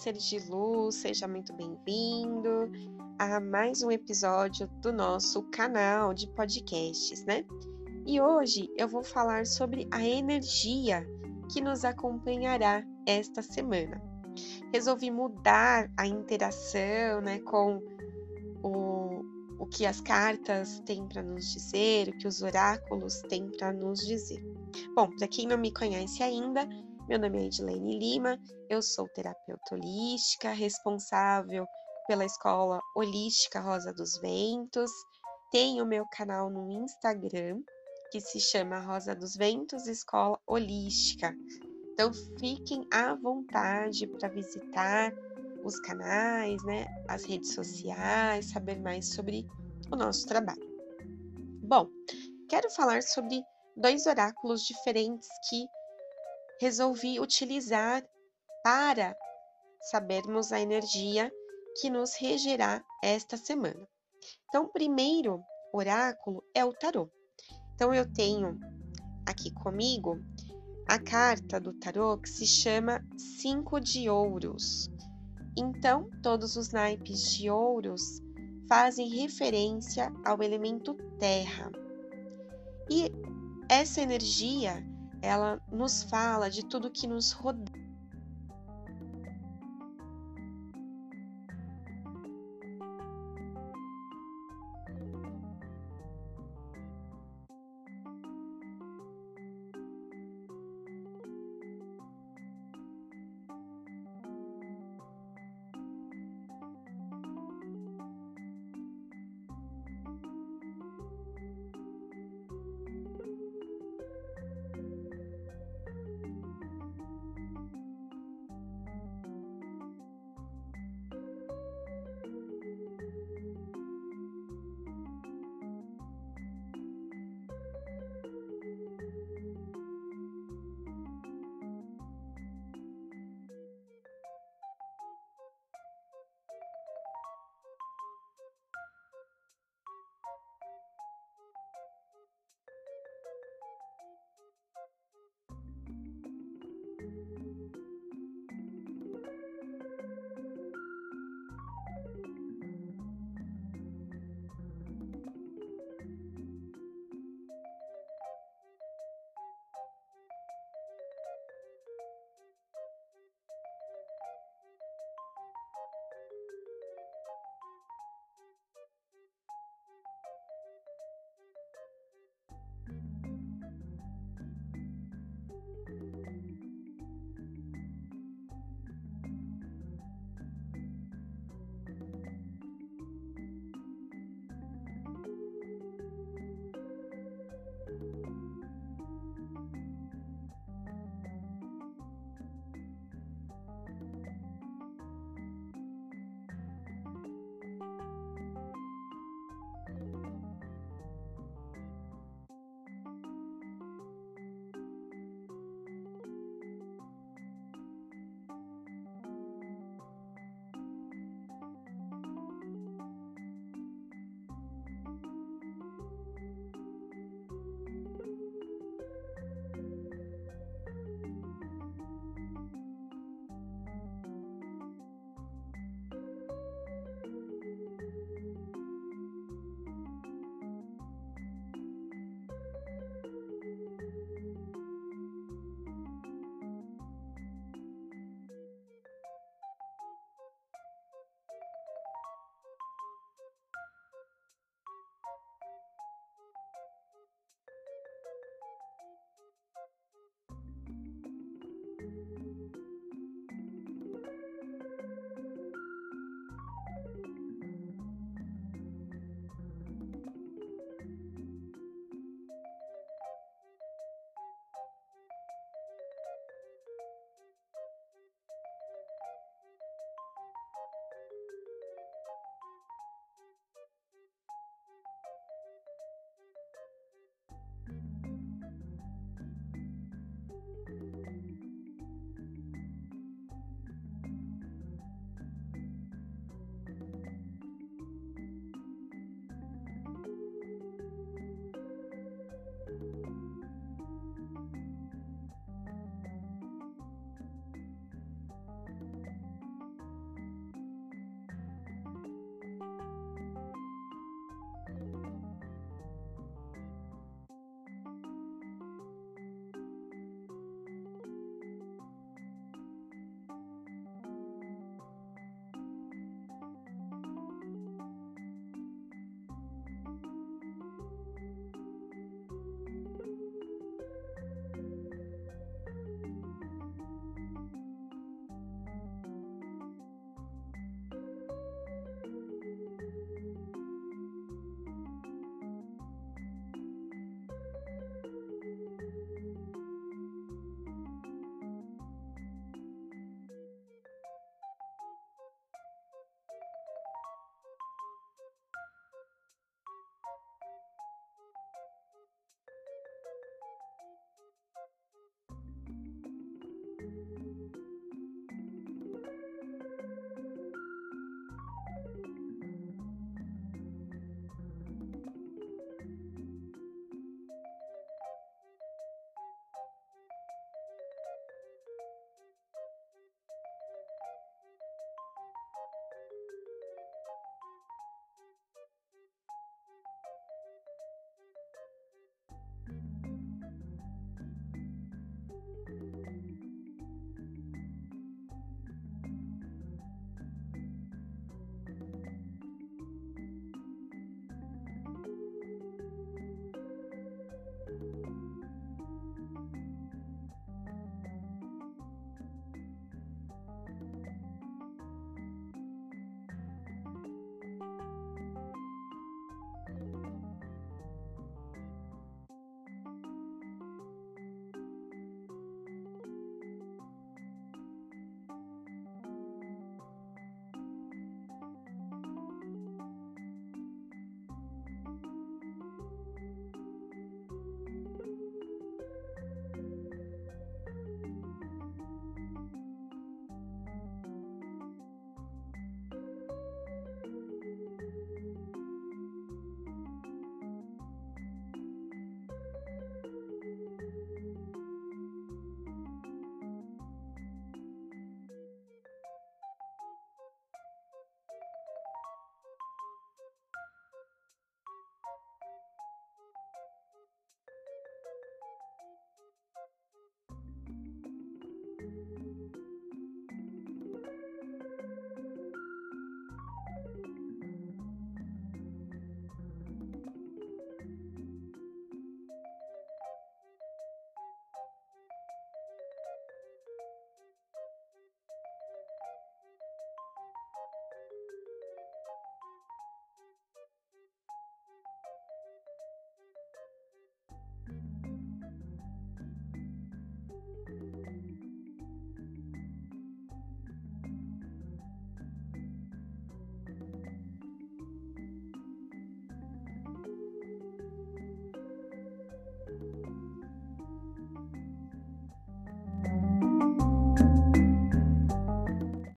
ser de luz, seja muito bem-vindo a mais um episódio do nosso canal de podcasts, né? E hoje eu vou falar sobre a energia que nos acompanhará esta semana. Resolvi mudar a interação, né, com o, o que as cartas têm para nos dizer, o que os oráculos têm para nos dizer. Bom, para quem não me conhece ainda, meu nome é Edilene Lima, eu sou terapeuta holística, responsável pela escola Holística Rosa dos Ventos. Tenho meu canal no Instagram, que se chama Rosa dos Ventos Escola Holística. Então fiquem à vontade para visitar os canais, né, as redes sociais, saber mais sobre o nosso trabalho. Bom, quero falar sobre dois oráculos diferentes que resolvi utilizar para sabermos a energia que nos regerá esta semana. Então, o primeiro oráculo é o tarô. Então, eu tenho aqui comigo a carta do tarô que se chama Cinco de Ouros. Então, todos os naipes de ouros fazem referência ao elemento terra. E essa energia ela nos fala de tudo que nos rodeia